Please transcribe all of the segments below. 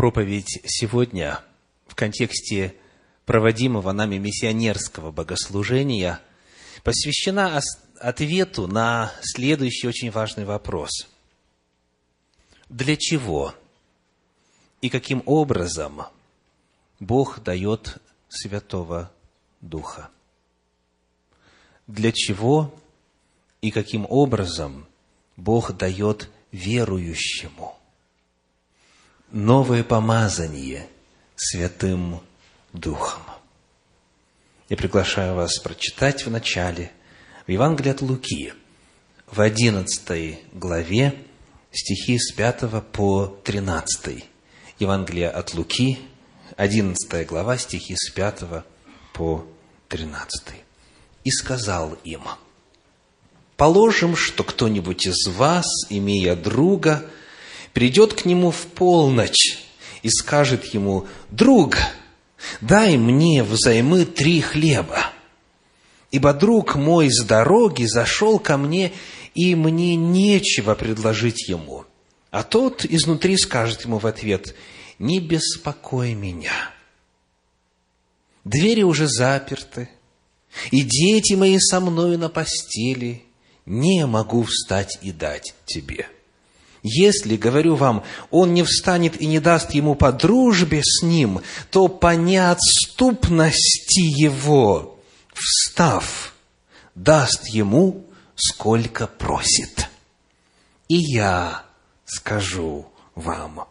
проповедь сегодня в контексте проводимого нами миссионерского богослужения посвящена ответу на следующий очень важный вопрос. Для чего и каким образом Бог дает Святого Духа? Для чего и каким образом Бог дает верующему новое помазание Святым Духом? Я приглашаю вас прочитать в начале в Евангелии от Луки, в 11 главе, стихи с 5 по 13. Евангелие от Луки, 11 глава, стихи с 5 по 13. «И сказал им, положим, что кто-нибудь из вас, имея друга, придет к нему в полночь и скажет ему, «Друг, дай мне взаймы три хлеба, ибо друг мой с дороги зашел ко мне, и мне нечего предложить ему». А тот изнутри скажет ему в ответ, «Не беспокой меня, двери уже заперты, и дети мои со мною на постели, не могу встать и дать тебе. Если, говорю вам, он не встанет и не даст ему по дружбе с ним, то по неотступности его, встав, даст ему, сколько просит. И я скажу вам,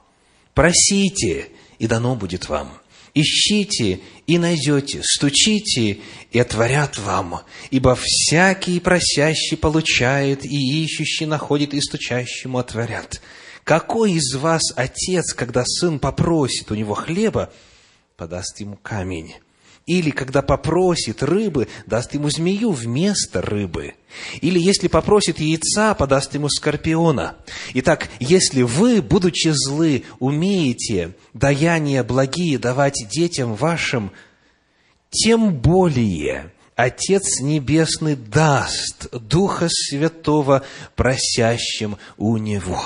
просите, и дано будет вам. Ищите и найдете, стучите и отворят вам, ибо всякий просящий получает, и ищущий находит, и стучащему отворят. Какой из вас отец, когда сын попросит у него хлеба, подаст ему камень? Или, когда попросит рыбы, даст ему змею вместо рыбы. Или, если попросит яйца, подаст ему скорпиона. Итак, если вы, будучи злы, умеете даяния благие давать детям вашим, тем более Отец Небесный даст Духа Святого просящим у Него.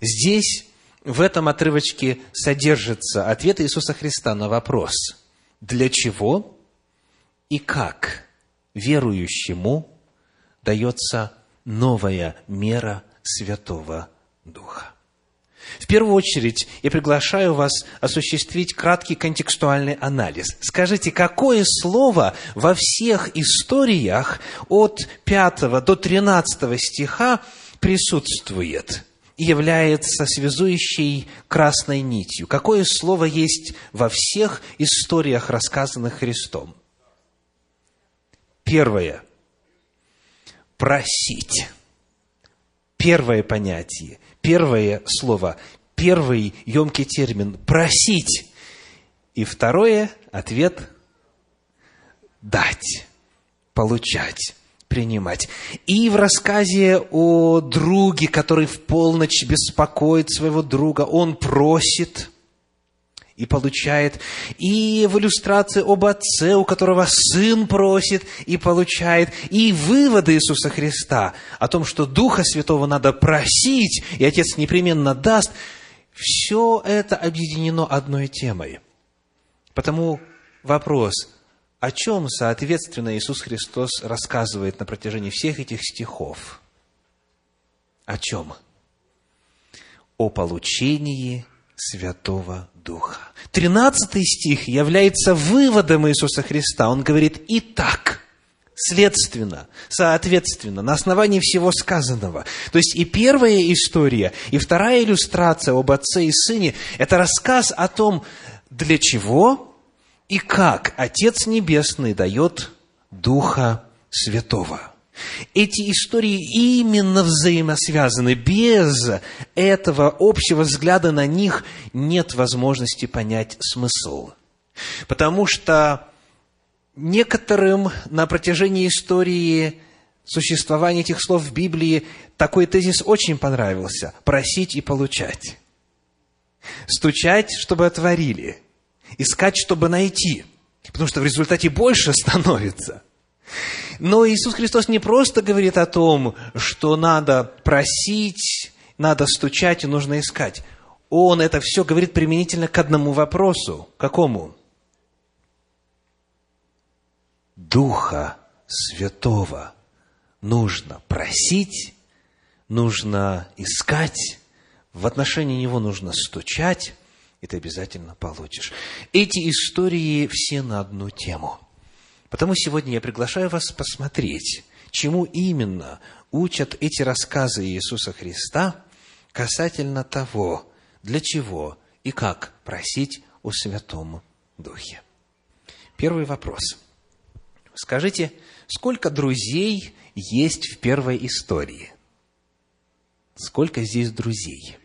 Здесь в этом отрывочке содержится ответ Иисуса Христа на вопрос, для чего и как верующему дается новая мера Святого Духа. В первую очередь, я приглашаю вас осуществить краткий контекстуальный анализ. Скажите, какое слово во всех историях от 5 до 13 стиха присутствует – и является связующей красной нитью. Какое слово есть во всех историях, рассказанных Христом? Первое. Просить. Первое понятие, первое слово, первый емкий термин – просить. И второе – ответ – дать, получать принимать. И в рассказе о друге, который в полночь беспокоит своего друга, он просит и получает. И в иллюстрации об отце, у которого сын просит и получает. И выводы Иисуса Христа о том, что Духа Святого надо просить, и Отец непременно даст. Все это объединено одной темой. Потому вопрос – о чем, соответственно, Иисус Христос рассказывает на протяжении всех этих стихов? О чем? О получении Святого Духа. Тринадцатый стих является выводом Иисуса Христа. Он говорит, итак, следственно, соответственно, на основании всего сказанного. То есть и первая история, и вторая иллюстрация об отце и сыне – это рассказ о том, для чего и как Отец Небесный дает Духа Святого. Эти истории именно взаимосвязаны. Без этого общего взгляда на них нет возможности понять смысл. Потому что некоторым на протяжении истории существования этих слов в Библии такой тезис очень понравился. Просить и получать. Стучать, чтобы отворили – искать, чтобы найти, потому что в результате больше становится. Но Иисус Христос не просто говорит о том, что надо просить, надо стучать и нужно искать. он это все говорит применительно к одному вопросу. Какому? Духа Святого нужно просить, нужно искать, в отношении Него нужно стучать, и ты обязательно получишь. Эти истории все на одну тему. Потому сегодня я приглашаю вас посмотреть, чему именно учат эти рассказы Иисуса Христа касательно того, для чего и как просить о Святом Духе. Первый вопрос. Скажите, сколько друзей есть в первой истории? Сколько здесь друзей?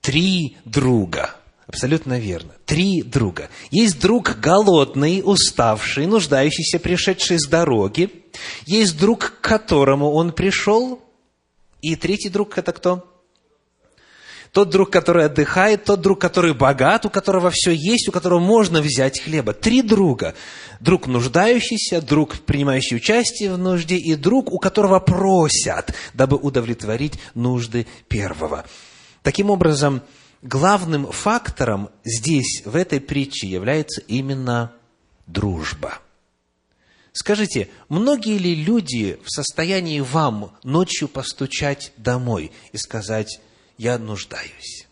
Три друга. Абсолютно верно. Три друга. Есть друг голодный, уставший, нуждающийся, пришедший с дороги. Есть друг, к которому он пришел. И третий друг – это кто? Тот друг, который отдыхает, тот друг, который богат, у которого все есть, у которого можно взять хлеба. Три друга. Друг нуждающийся, друг, принимающий участие в нужде, и друг, у которого просят, дабы удовлетворить нужды первого. Таким образом, главным фактором здесь, в этой притче, является именно дружба. Скажите, многие ли люди в состоянии вам ночью постучать домой и сказать, я нуждаюсь.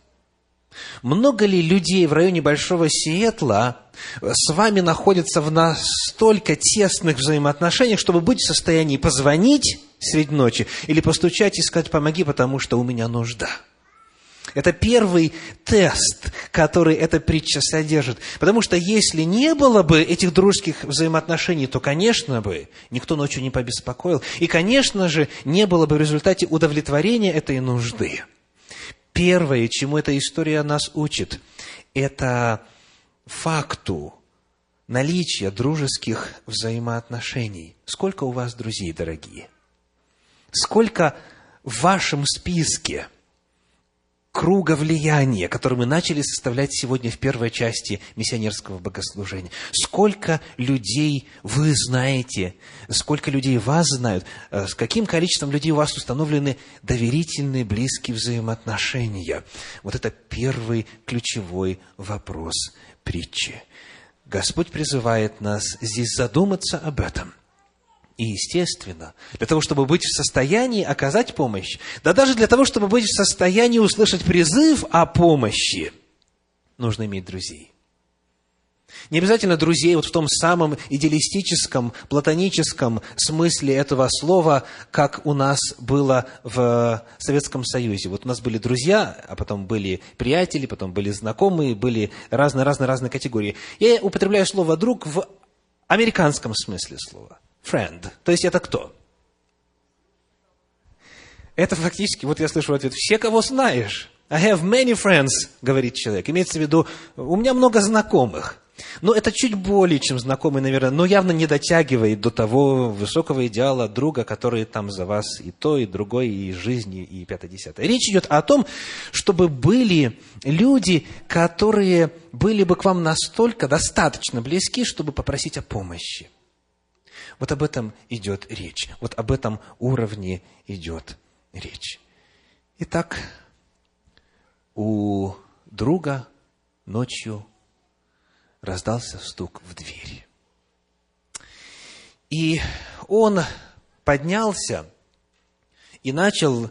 Много ли людей в районе Большого Сиэтла с вами находятся в настолько тесных взаимоотношениях, чтобы быть в состоянии позвонить средь ночи или постучать и сказать «помоги, потому что у меня нужда». Это первый тест, который эта притча содержит. Потому что если не было бы этих дружеских взаимоотношений, то, конечно бы, никто ночью не побеспокоил. И, конечно же, не было бы в результате удовлетворения этой нужды – Первое, чему эта история нас учит, это факту наличия дружеских взаимоотношений. Сколько у вас друзей, дорогие? Сколько в вашем списке – круга влияния, который мы начали составлять сегодня в первой части миссионерского богослужения. Сколько людей вы знаете, сколько людей вас знают, э, с каким количеством людей у вас установлены доверительные, близкие взаимоотношения. Вот это первый ключевой вопрос притчи. Господь призывает нас здесь задуматься об этом. И, естественно, для того, чтобы быть в состоянии оказать помощь, да даже для того, чтобы быть в состоянии услышать призыв о помощи, нужно иметь друзей. Не обязательно друзей вот в том самом идеалистическом, платоническом смысле этого слова, как у нас было в Советском Союзе. Вот у нас были друзья, а потом были приятели, потом были знакомые, были разные-разные-разные категории. Я употребляю слово «друг» в американском смысле слова – friend. То есть это кто? Это фактически, вот я слышу ответ, все, кого знаешь. I have many friends, говорит человек. Имеется в виду, у меня много знакомых. Но это чуть более, чем знакомый, наверное, но явно не дотягивает до того высокого идеала друга, который там за вас и то, и другое, и жизни, и пятое-десятое. Речь идет о том, чтобы были люди, которые были бы к вам настолько достаточно близки, чтобы попросить о помощи. Вот об этом идет речь. Вот об этом уровне идет речь. Итак, у друга ночью раздался стук в дверь. И он поднялся и начал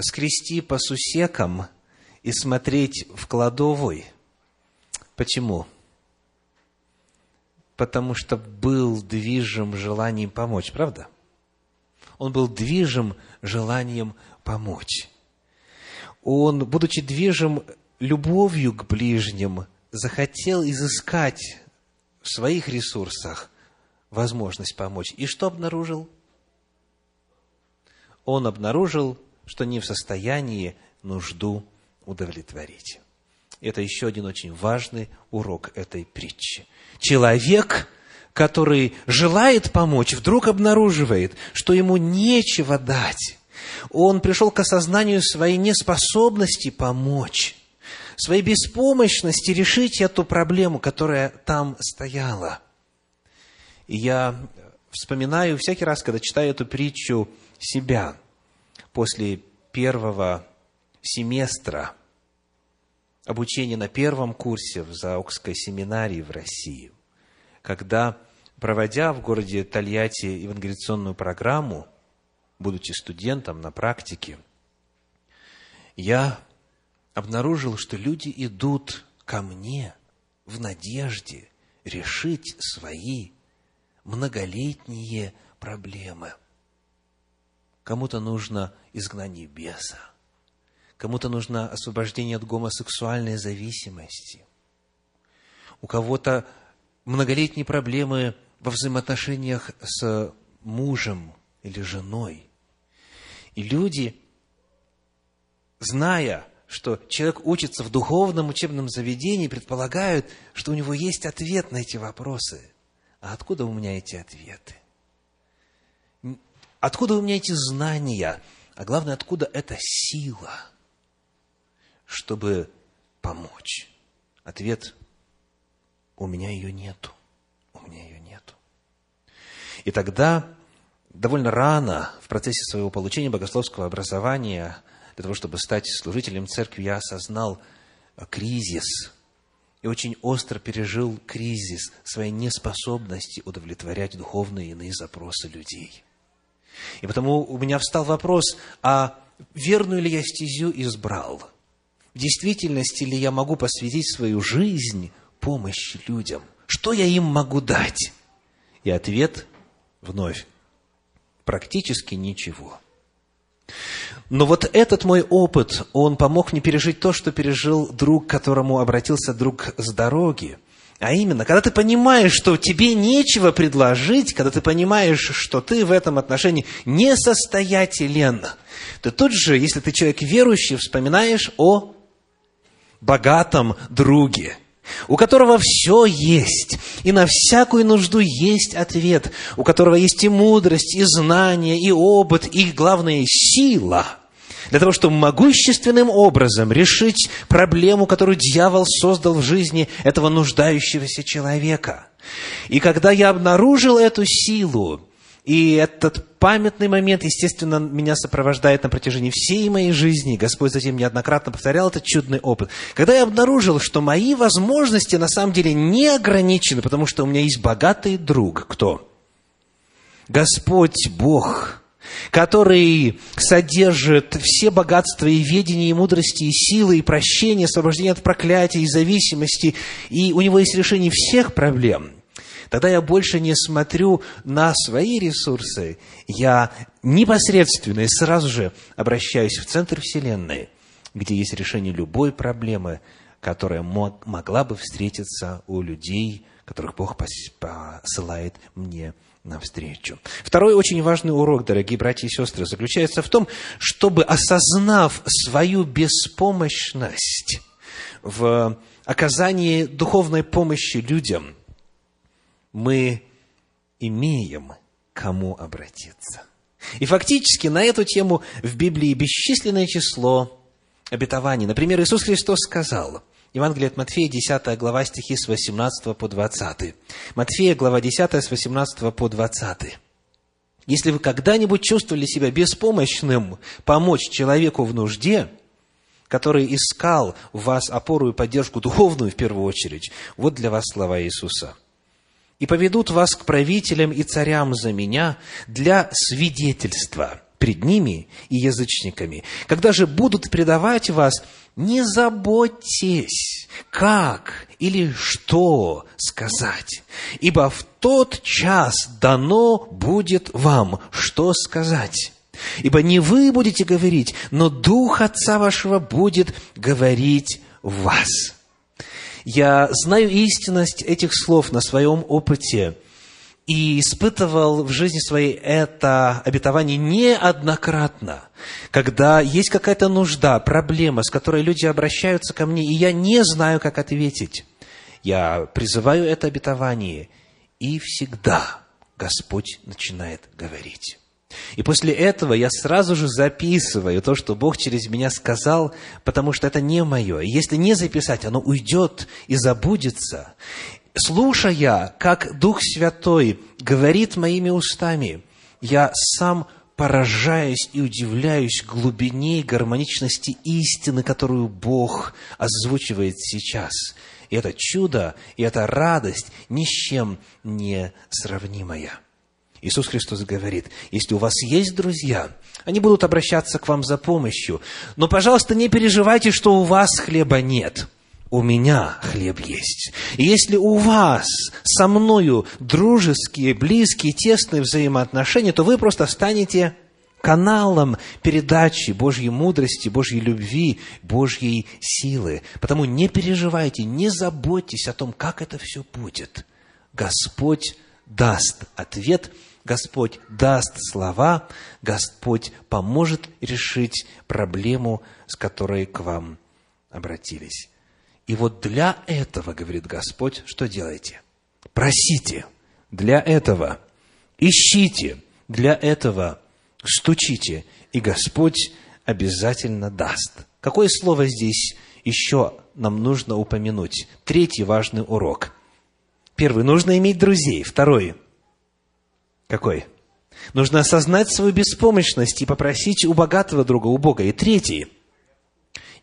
скрести по сусекам и смотреть в кладовой. Почему? Потому что был движим желанием помочь, правда? Он был движим желанием помочь. Он, будучи движим любовью к ближним, захотел изыскать в своих ресурсах возможность помочь. И что обнаружил? Он обнаружил, что не в состоянии нужду удовлетворить. Это еще один очень важный урок этой притчи. Человек, который желает помочь, вдруг обнаруживает, что ему нечего дать. Он пришел к осознанию своей неспособности помочь, своей беспомощности решить эту проблему, которая там стояла. И я вспоминаю всякий раз, когда читаю эту притчу себя после первого семестра обучения на первом курсе в Заокской семинарии в России, когда, проводя в городе Тольятти евангелиционную программу, будучи студентом на практике, я обнаружил, что люди идут ко мне в надежде решить свои многолетние проблемы. Кому-то нужно изгнание беса, кому-то нужно освобождение от гомосексуальной зависимости, у кого-то многолетние проблемы во взаимоотношениях с мужем или женой. И люди, зная, что человек учится в духовном учебном заведении, предполагают, что у него есть ответ на эти вопросы. А откуда у меня эти ответы? Откуда у меня эти знания? А главное, откуда эта сила, чтобы помочь? Ответ – у меня ее нету. У меня ее нету. И тогда, довольно рано в процессе своего получения богословского образования – для того, чтобы стать служителем церкви, я осознал э, кризис и очень остро пережил кризис своей неспособности удовлетворять духовные иные запросы людей. И потому у меня встал вопрос, а верную ли я стезю избрал? В действительности ли я могу посвятить свою жизнь помощи людям? Что я им могу дать? И ответ вновь – практически ничего – но вот этот мой опыт, он помог мне пережить то, что пережил друг, к которому обратился друг с дороги. А именно, когда ты понимаешь, что тебе нечего предложить, когда ты понимаешь, что ты в этом отношении несостоятелен, то тут же, если ты человек верующий, вспоминаешь о богатом друге – у которого все есть, и на всякую нужду есть ответ, у которого есть и мудрость, и знание, и опыт, и, главное, сила – для того, чтобы могущественным образом решить проблему, которую дьявол создал в жизни этого нуждающегося человека. И когда я обнаружил эту силу, и этот памятный момент, естественно, меня сопровождает на протяжении всей моей жизни. Господь затем неоднократно повторял этот чудный опыт. Когда я обнаружил, что мои возможности на самом деле не ограничены, потому что у меня есть богатый друг. Кто? Господь Бог, который содержит все богатства и ведения, и мудрости, и силы, и прощения, освобождения от проклятия, и зависимости, и у него есть решение всех проблем – Тогда я больше не смотрю на свои ресурсы, я непосредственно и сразу же обращаюсь в центр Вселенной, где есть решение любой проблемы, которая мог, могла бы встретиться у людей, которых Бог посылает мне навстречу. Второй очень важный урок, дорогие братья и сестры, заключается в том, чтобы, осознав свою беспомощность в оказании духовной помощи людям – мы имеем кому обратиться. И фактически на эту тему в Библии бесчисленное число обетований. Например, Иисус Христос сказал, Евангелие от Матфея, 10 глава, стихи с 18 по 20. Матфея, глава 10, с 18 по 20. Если вы когда-нибудь чувствовали себя беспомощным помочь человеку в нужде, который искал в вас опору и поддержку духовную в первую очередь, вот для вас слова Иисуса – и поведут вас к правителям и царям за меня для свидетельства пред ними и язычниками. Когда же будут предавать вас, не заботьтесь, как или что сказать, ибо в тот час дано будет вам, что сказать. Ибо не вы будете говорить, но Дух Отца вашего будет говорить вас. Я знаю истинность этих слов на своем опыте и испытывал в жизни своей это обетование неоднократно, когда есть какая-то нужда, проблема, с которой люди обращаются ко мне, и я не знаю, как ответить. Я призываю это обетование, и всегда Господь начинает говорить. И после этого я сразу же записываю то, что Бог через меня сказал, потому что это не мое. И если не записать, оно уйдет и забудется. Слушая, как Дух Святой говорит моими устами, я сам поражаюсь и удивляюсь глубине и гармоничности истины, которую Бог озвучивает сейчас. И это чудо, и эта радость ни с чем не сравнимая. Иисус Христос говорит, если у вас есть друзья, они будут обращаться к вам за помощью, но, пожалуйста, не переживайте, что у вас хлеба нет – у меня хлеб есть. И если у вас со мною дружеские, близкие, тесные взаимоотношения, то вы просто станете каналом передачи Божьей мудрости, Божьей любви, Божьей силы. Потому не переживайте, не заботьтесь о том, как это все будет. Господь даст ответ, Господь даст слова, Господь поможет решить проблему, с которой к вам обратились. И вот для этого, говорит Господь, что делайте? Просите. Для этого ищите. Для этого стучите, и Господь обязательно даст. Какое слово здесь еще нам нужно упомянуть? Третий важный урок. Первый, нужно иметь друзей. Второй, какой? Нужно осознать свою беспомощность и попросить у богатого друга, у Бога. И третий,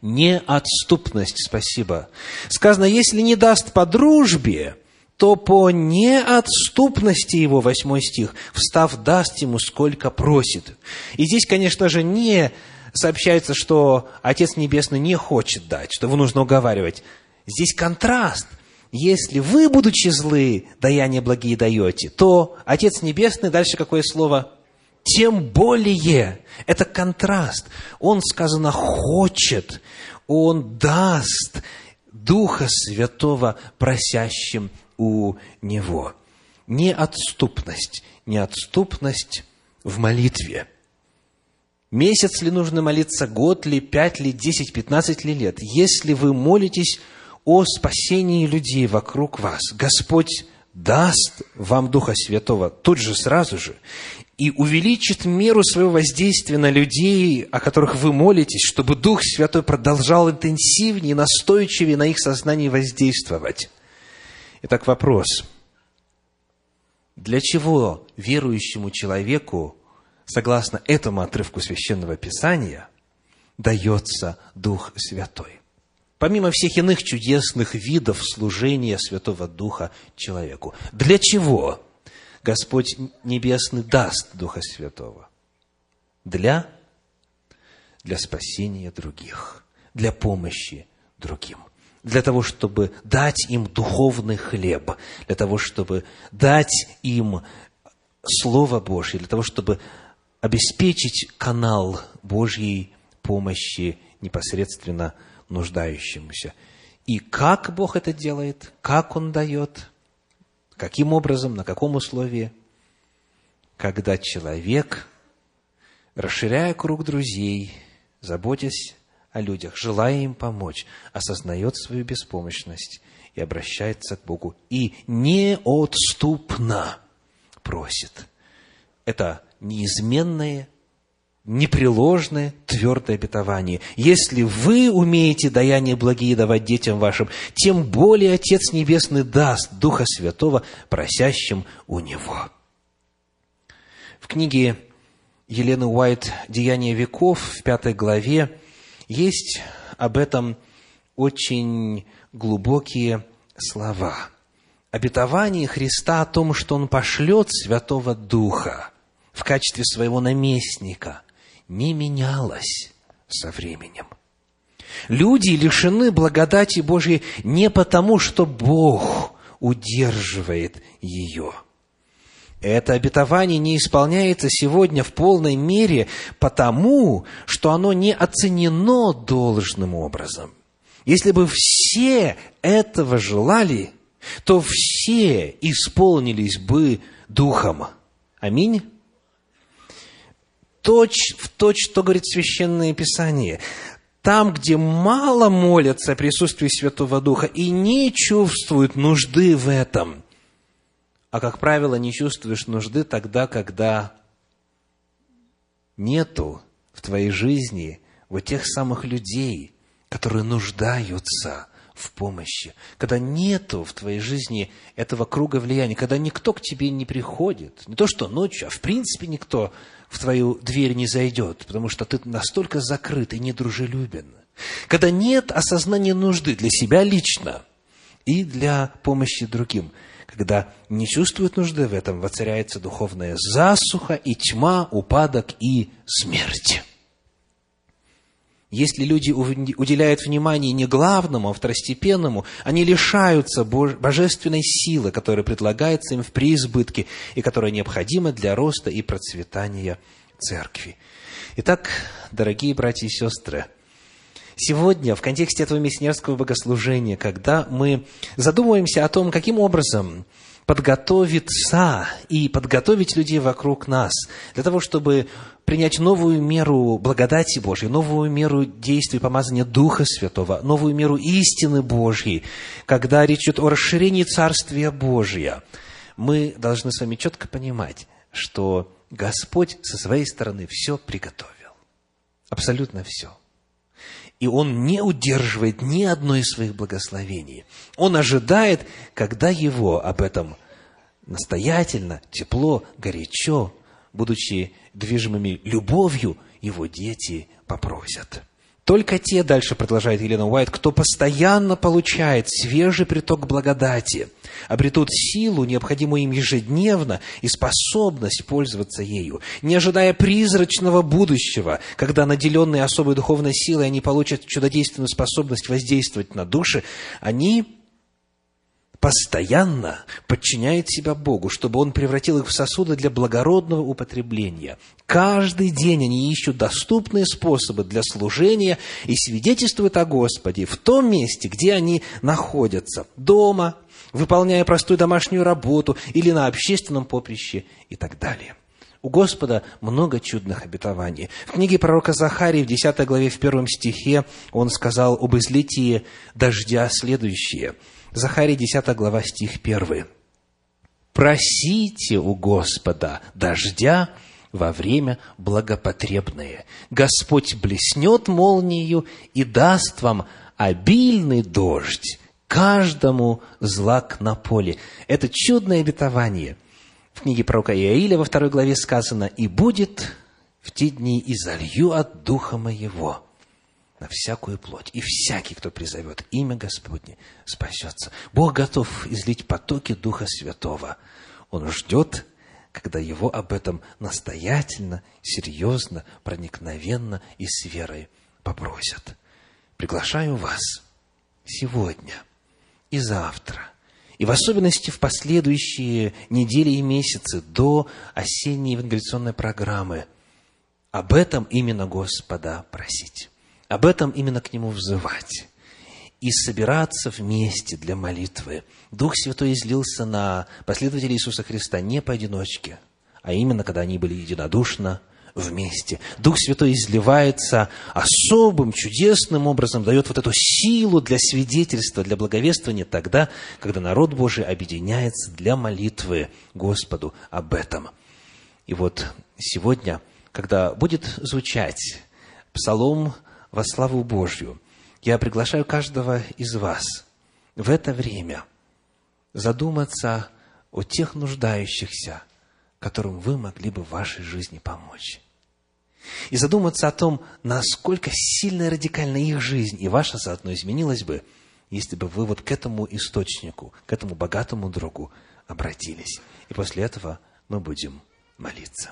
неотступность, спасибо. Сказано, если не даст по дружбе, то по неотступности его, восьмой стих, встав, даст ему, сколько просит. И здесь, конечно же, не сообщается, что Отец Небесный не хочет дать, что его нужно уговаривать. Здесь контраст. Если вы, будучи злы, даяния благие даете, то Отец Небесный, дальше какое слово? Тем более. Это контраст. Он, сказано, хочет. Он даст Духа Святого просящим у него. Неотступность, неотступность в молитве. Месяц ли нужно молиться, год ли, пять ли, десять, пятнадцать ли лет? Если вы молитесь о спасении людей вокруг вас, Господь даст вам Духа Святого тут же, сразу же, и увеличит меру своего воздействия на людей, о которых вы молитесь, чтобы Дух Святой продолжал интенсивнее, настойчивее на их сознании воздействовать. Итак, вопрос. Для чего верующему человеку, согласно этому отрывку Священного Писания, дается Дух Святой? Помимо всех иных чудесных видов служения Святого Духа человеку. Для чего Господь Небесный даст Духа Святого? Для, для спасения других, для помощи другим для того, чтобы дать им духовный хлеб, для того, чтобы дать им Слово Божье, для того, чтобы обеспечить канал Божьей помощи непосредственно нуждающемуся. И как Бог это делает, как Он дает, каким образом, на каком условии? Когда человек, расширяя круг друзей, заботясь о людях, желая им помочь, осознает свою беспомощность и обращается к Богу и неотступно просит. Это неизменное, непреложное, твердое обетование. Если вы умеете даяние благие давать детям вашим, тем более Отец Небесный даст Духа Святого просящим у Него. В книге Елены Уайт «Деяния веков» в пятой главе есть об этом очень глубокие слова. Обетование Христа о том, что Он пошлет Святого Духа в качестве своего наместника, не менялось со временем. Люди лишены благодати Божьей не потому, что Бог удерживает ее – это обетование не исполняется сегодня в полной мере потому, что оно не оценено должным образом. Если бы все этого желали, то все исполнились бы Духом. Аминь. Точь в точь, что говорит Священное Писание. Там, где мало молятся о присутствии Святого Духа и не чувствуют нужды в этом, а, как правило, не чувствуешь нужды тогда, когда нету в твоей жизни вот тех самых людей, которые нуждаются в помощи, когда нету в твоей жизни этого круга влияния, когда никто к тебе не приходит, не то что ночью, а в принципе никто в твою дверь не зайдет, потому что ты настолько закрыт и недружелюбен. Когда нет осознания нужды для себя лично и для помощи другим. Когда не чувствует нужды в этом, воцаряется духовная засуха и тьма, упадок и смерть. Если люди уделяют внимание не главному, а второстепенному, они лишаются божественной силы, которая предлагается им в преизбытке и которая необходима для роста и процветания церкви. Итак, дорогие братья и сестры, сегодня в контексте этого миссионерского богослужения, когда мы задумываемся о том, каким образом подготовиться и подготовить людей вокруг нас для того, чтобы принять новую меру благодати Божьей, новую меру действий помазания Духа Святого, новую меру истины Божьей, когда речь идет о расширении Царствия Божия, мы должны с вами четко понимать, что Господь со своей стороны все приготовил. Абсолютно все. И Он не удерживает ни одно из своих благословений. Он ожидает, когда Его об этом настоятельно, тепло, горячо, будучи движимыми любовью, Его дети попросят. Только те, дальше продолжает Елена Уайт, кто постоянно получает свежий приток благодати, обретут силу, необходимую им ежедневно, и способность пользоваться ею, не ожидая призрачного будущего, когда наделенные особой духовной силой они получат чудодейственную способность воздействовать на души, они постоянно подчиняет себя Богу, чтобы Он превратил их в сосуды для благородного употребления. Каждый день они ищут доступные способы для служения и свидетельствуют о Господе в том месте, где они находятся, дома, выполняя простую домашнюю работу или на общественном поприще и так далее. У Господа много чудных обетований. В книге пророка Захарии в 10 главе в первом стихе он сказал об излитии дождя следующее – Захария 10 глава, стих 1. «Просите у Господа дождя во время благопотребное. Господь блеснет молнию и даст вам обильный дождь, каждому злак на поле». Это чудное обетование. В книге пророка Иаиля во второй главе сказано «И будет в те дни и залью от Духа Моего» на всякую плоть. И всякий, кто призовет имя Господне, спасется. Бог готов излить потоки Духа Святого. Он ждет, когда его об этом настоятельно, серьезно, проникновенно и с верой попросят. Приглашаю вас сегодня и завтра, и в особенности в последующие недели и месяцы до осенней евангелиционной программы об этом именно Господа просить об этом именно к Нему взывать и собираться вместе для молитвы. Дух Святой излился на последователей Иисуса Христа не поодиночке, а именно, когда они были единодушно вместе. Дух Святой изливается особым, чудесным образом, дает вот эту силу для свидетельства, для благовествования тогда, когда народ Божий объединяется для молитвы Господу об этом. И вот сегодня, когда будет звучать Псалом во славу Божью. Я приглашаю каждого из вас в это время задуматься о тех нуждающихся, которым вы могли бы в вашей жизни помочь. И задуматься о том, насколько сильно и радикально их жизнь и ваша заодно изменилась бы, если бы вы вот к этому источнику, к этому богатому другу обратились. И после этого мы будем молиться.